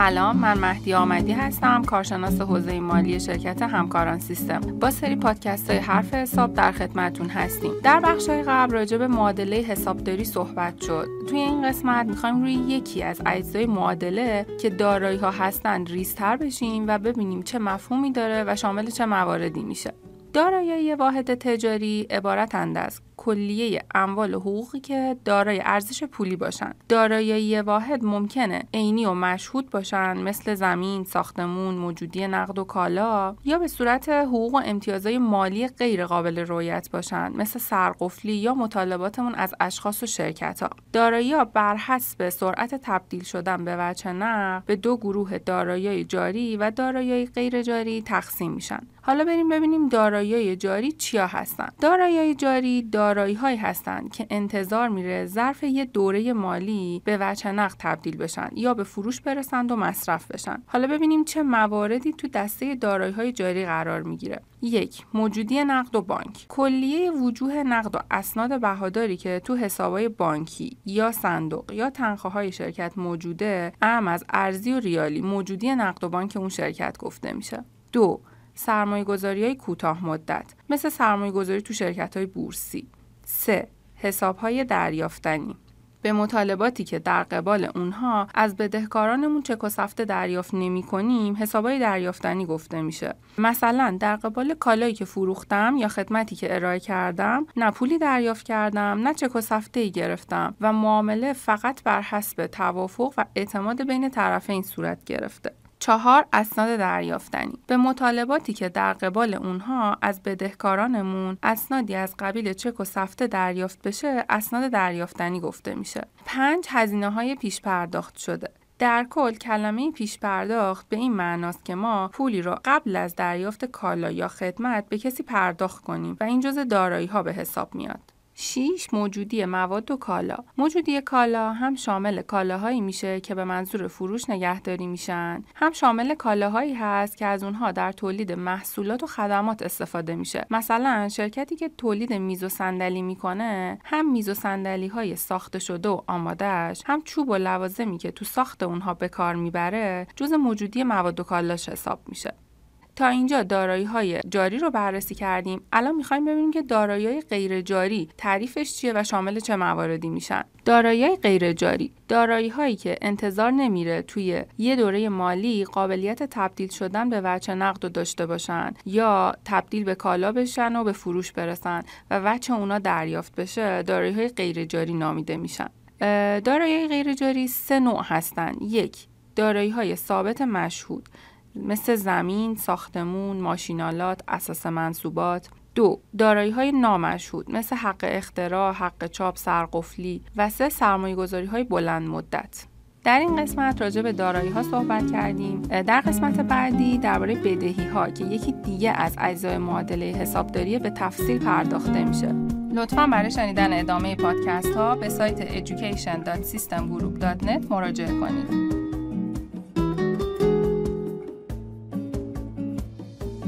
سلام من مهدی آمدی هستم کارشناس حوزه مالی شرکت همکاران سیستم. با سری پادکست های حرف حساب در خدمتون هستیم. در بخش های قبل راجع به معادله حسابداری صحبت شد. توی این قسمت می‌خوایم روی یکی از اجزای معادله که دارایی ها هستند ریزتر بشیم و ببینیم چه مفهومی داره و شامل چه مواردی میشه. دارایی واحد تجاری عبارتند از کلیه اموال و حقوقی که دارای ارزش پولی باشند. دارایی واحد ممکنه عینی و مشهود باشند مثل زمین، ساختمون، موجودی نقد و کالا یا به صورت حقوق و امتیازهای مالی غیر قابل رویت باشند مثل سرقفلی یا مطالباتمون از اشخاص و شرکت ها. دارایی ها بر حسب سرعت تبدیل شدن به وجه نقد به دو گروه دارایی جاری و دارایی غیر جاری تقسیم میشن. حالا بریم ببینیم دارایی جاری چیا هستن. دارایی جاری دارایی هایی هستند که انتظار میره ظرف یه دوره مالی به وجه نقد تبدیل بشن یا به فروش برسند و مصرف بشن. حالا ببینیم چه مواردی تو دسته دارایی های جاری قرار می‌گیره. یک موجودی نقد و بانک. کلیه وجوه نقد و اسناد بهاداری که تو حسابهای بانکی یا صندوق یا های شرکت موجوده اهم از ارزی و ریالی موجودی نقد و بانک اون شرکت گفته میشه. دو سرمایه گذاری های کوتاه مدت مثل سرمایه گذاری تو شرکت های بورسی. 3. حسابهای دریافتنی به مطالباتی که در قبال اونها از بدهکارانمون چک و سفته دریافت نمی کنیم حسابهای دریافتنی گفته میشه مثلا در قبال کالایی که فروختم یا خدمتی که ارائه کردم نه پولی دریافت کردم نه چک و سفته گرفتم و معامله فقط بر حسب توافق و اعتماد بین طرفین صورت گرفته چهار اسناد دریافتنی. به مطالباتی که در قبال اونها از بدهکارانمون اسنادی از قبیل چک و سفته دریافت بشه اسناد دریافتنی گفته میشه. پنج هزینه های پیش پرداخت شده. در کل کلمه پیش پرداخت به این معناست که ما پولی را قبل از دریافت کالا یا خدمت به کسی پرداخت کنیم و این جزء دارایی ها به حساب میاد. 6 موجودی مواد و کالا. موجودی کالا هم شامل کالاهایی میشه که به منظور فروش نگهداری میشن. هم شامل کالاهایی هست که از اونها در تولید محصولات و خدمات استفاده میشه. مثلا شرکتی که تولید میز و صندلی می‌کنه هم میز و صندلی های ساخته شده و آمادهش هم چوب و لوازمی که تو ساخت اونها به کار می‌بره جز موجودی مواد و کالاش حساب میشه. تا اینجا دارایی های جاری رو بررسی کردیم. الان می‌خوایم ببینیم که دارایی های غیر جاری تعریفش چیه و شامل چه مواردی میشن. دارایی غیر جاری دارایی هایی که انتظار نمیره توی یه دوره مالی قابلیت تبدیل شدن به وجه نقد رو داشته باشن یا تبدیل به کالا بشن و به فروش برسن و وجه اونا دریافت بشه دارایی های غیر جاری نامیده میشن. دارایی غیر جاری سه نوع هستن. یک دارایی های ثابت مشهود. مثل زمین، ساختمون، ماشینالات، اساس منصوبات. دو دارایی های نامشهود مثل حق اختراع، حق چاپ، سرقفلی و سه سرمایه گذاری های بلند مدت. در این قسمت راجع به دارایی ها صحبت کردیم. در قسمت بعدی درباره بدهی ها که یکی دیگه از اجزای معادله حسابداری به تفصیل پرداخته میشه. لطفا برای شنیدن ادامه پادکست ها به سایت education.systemgroup.net مراجعه کنید.